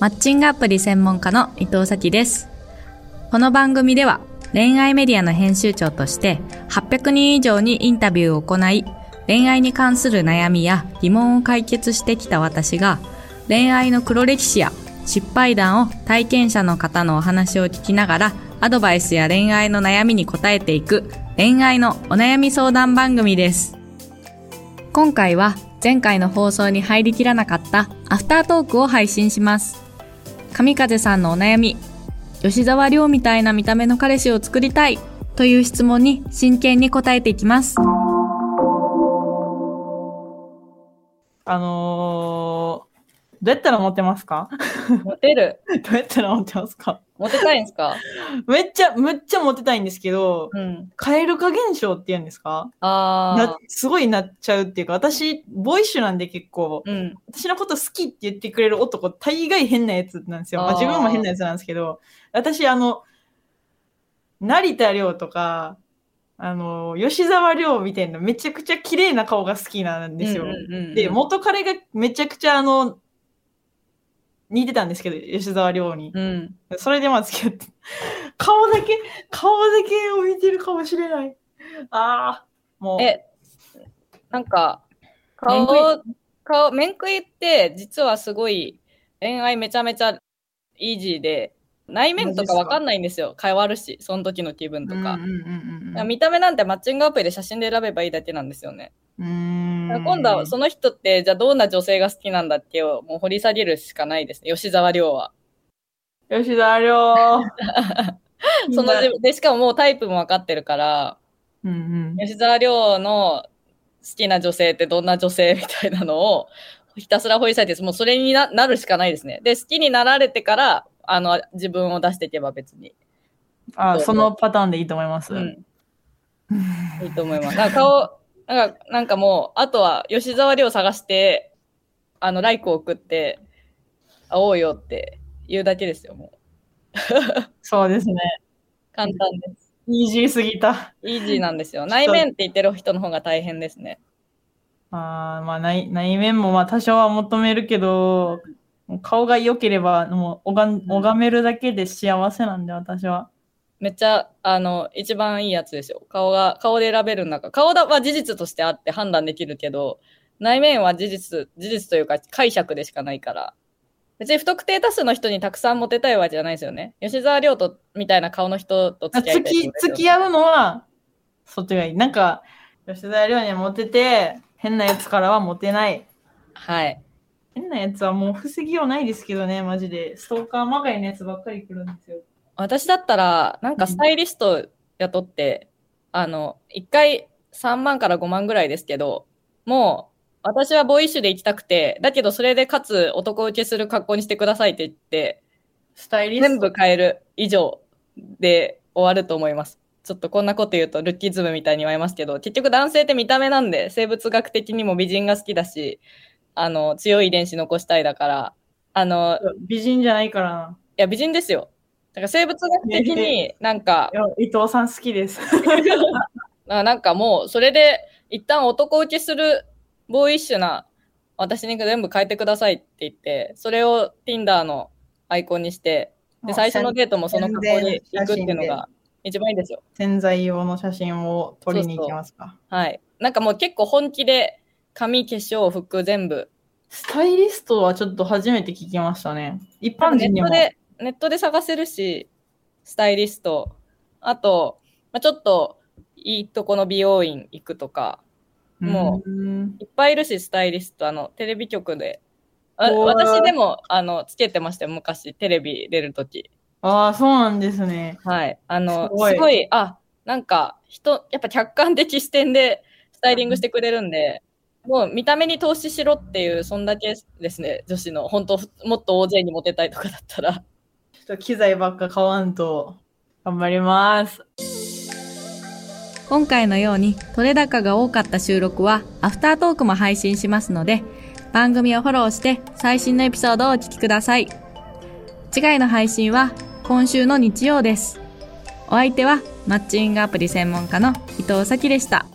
マッチングアプリ専門家の伊藤咲です。この番組では恋愛メディアの編集長として800人以上にインタビューを行い、恋愛に関する悩みや疑問を解決してきた私が恋愛の黒歴史や失敗談を体験者の方のお話を聞きながらアドバイスや恋愛の悩みに答えていく恋愛のお悩み相談番組です。今回は前回の放送に入りきらなかったアフタートークを配信します。神風さんのお悩み、吉沢亮みたいな見た目の彼氏を作りたいという質問に真剣に答えていきます。あの、どうやったらモテますか？モテる。どうやったらモテますか？モテたいんですか？めっちゃ、めっちゃモテたいんですけど、うん、蛙化現象って言うんですか？ああ。すごいなっちゃうっていうか、私、ボーイッシュなんで結構、うん、私のこと好きって言ってくれる男、大概変なやつなんですよ。まあ、自分も変なやつなんですけど、私、あの、成田凌とか、あの、吉沢亮みたいなめちゃくちゃ綺麗な顔が好きなんですよ。で、元彼がめちゃくちゃあの、似てたんですけど、吉沢亮に。うん。それでまあ付き合って。顔だけ、顔だけを見てるかもしれない。ああ、もう。え、なんか、顔、顔、面食いって実はすごい恋愛めちゃめちゃイージーで、内面とかわかんないんですよ。変わるし、その時の気分とか。見た目なんてマッチングアプリで写真で選べばいいだけなんですよね。今度はその人ってじゃあどんな女性が好きなんだっけをもう掘り下げるしかないですね。吉沢亮は。吉沢亮。そのでしかももうタイプも分かってるから、うんうん、吉沢亮の好きな女性ってどんな女性みたいなのをひたすら掘り下げてもうそれになるしかないですね。で好きになられてからあの自分を出していけば別に。あそのパターンでいいと思います、うん、いいと思います。顔なんか、なんかもう、あとは吉沢亮探して、あの、ライクを送って、会おうよって言うだけですよ、もう。そうですね。簡単です。イージーすぎた。イージーなんですよ。内面って言ってる人の方が大変ですね。あまあ内、内面もまあ多少は求めるけど、顔が良ければ、もう拝めるだけで幸せなんで、私は。めっちゃ、あの、一番いいやつですよ。顔が、顔で選べる中。顔だは事実としてあって判断できるけど、内面は事実、事実というか解釈でしかないから。別に不特定多数の人にたくさんモテたいわけじゃないですよね。吉沢亮と、みたいな顔の人と付き合いたい付き合うのは、そっちがいい。なんか、吉沢亮にはモテて、変なやつからはモテない。はい。変なやつはもう防ぎようないですけどね、マジで。ストーカーまがいのやつばっかり来るんですよ。私だったら、なんかスタイリスト雇って、うん、あの、1回3万から5万ぐらいですけど、もう、私はボーイッシュで行きたくて、だけどそれでかつ男受けする格好にしてくださいって言って、スタイリスト全部変える以上で終わると思います。ちょっとこんなこと言うとルッキズムみたいに言われますけど、結局男性って見た目なんで、生物学的にも美人が好きだし、あの、強い遺伝子残したいだから、あの、美人じゃないからな。いや、美人ですよ。だから生物学的になんか。伊藤さん好きです。なんかもう、それで一旦男受けするボーイッシュな私に全部変えてくださいって言って、それを Tinder のアイコンにして、で、最初のデートもその格好に行くっていうのが一番いいんですよ。潜在用の写真を撮りに行きますかはい。なんかもう結構本気で髪、化粧、服全部。スタイリストはちょっと初めて聞きましたね。一般人にも。ネットでネットで探せるし、スタイリスト。あと、まあ、ちょっといいとこの美容院行くとか、もういっぱいいるし、スタイリスト。あの、テレビ局で。あ私でも、あの、つけてましたよ、昔、テレビ出るとき。ああ、そうなんですね。はい。あの、すごい、すごいあ、なんか、人、やっぱ客観的視点でスタイリングしてくれるんで、もう見た目に投資しろっていう、そんだけですね、女子の。本当もっと大勢にモテたいとかだったら。と機材ばっか買わんと頑張ります。今回のように取れ高が多かった収録はアフタートークも配信しますので番組をフォローして最新のエピソードをお聞きください。次回の配信は今週の日曜です。お相手はマッチングアプリ専門家の伊藤咲でした。